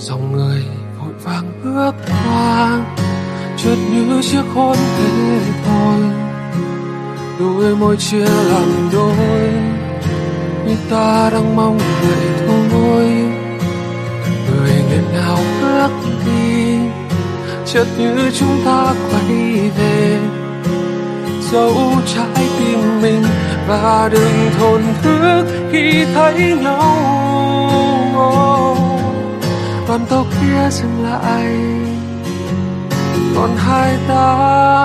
dòng người vội vàng bước qua chợt như chiếc hôn thế thôi. Đôi môi chia làm đôi như ta đang mong vậy thôi người nghẹn ngào bước đi, chợt như chúng ta quay về. Dấu trái tim mình và đừng thổn thức, khi thấy nhau con tàu kia dừng lại. Còn hai ta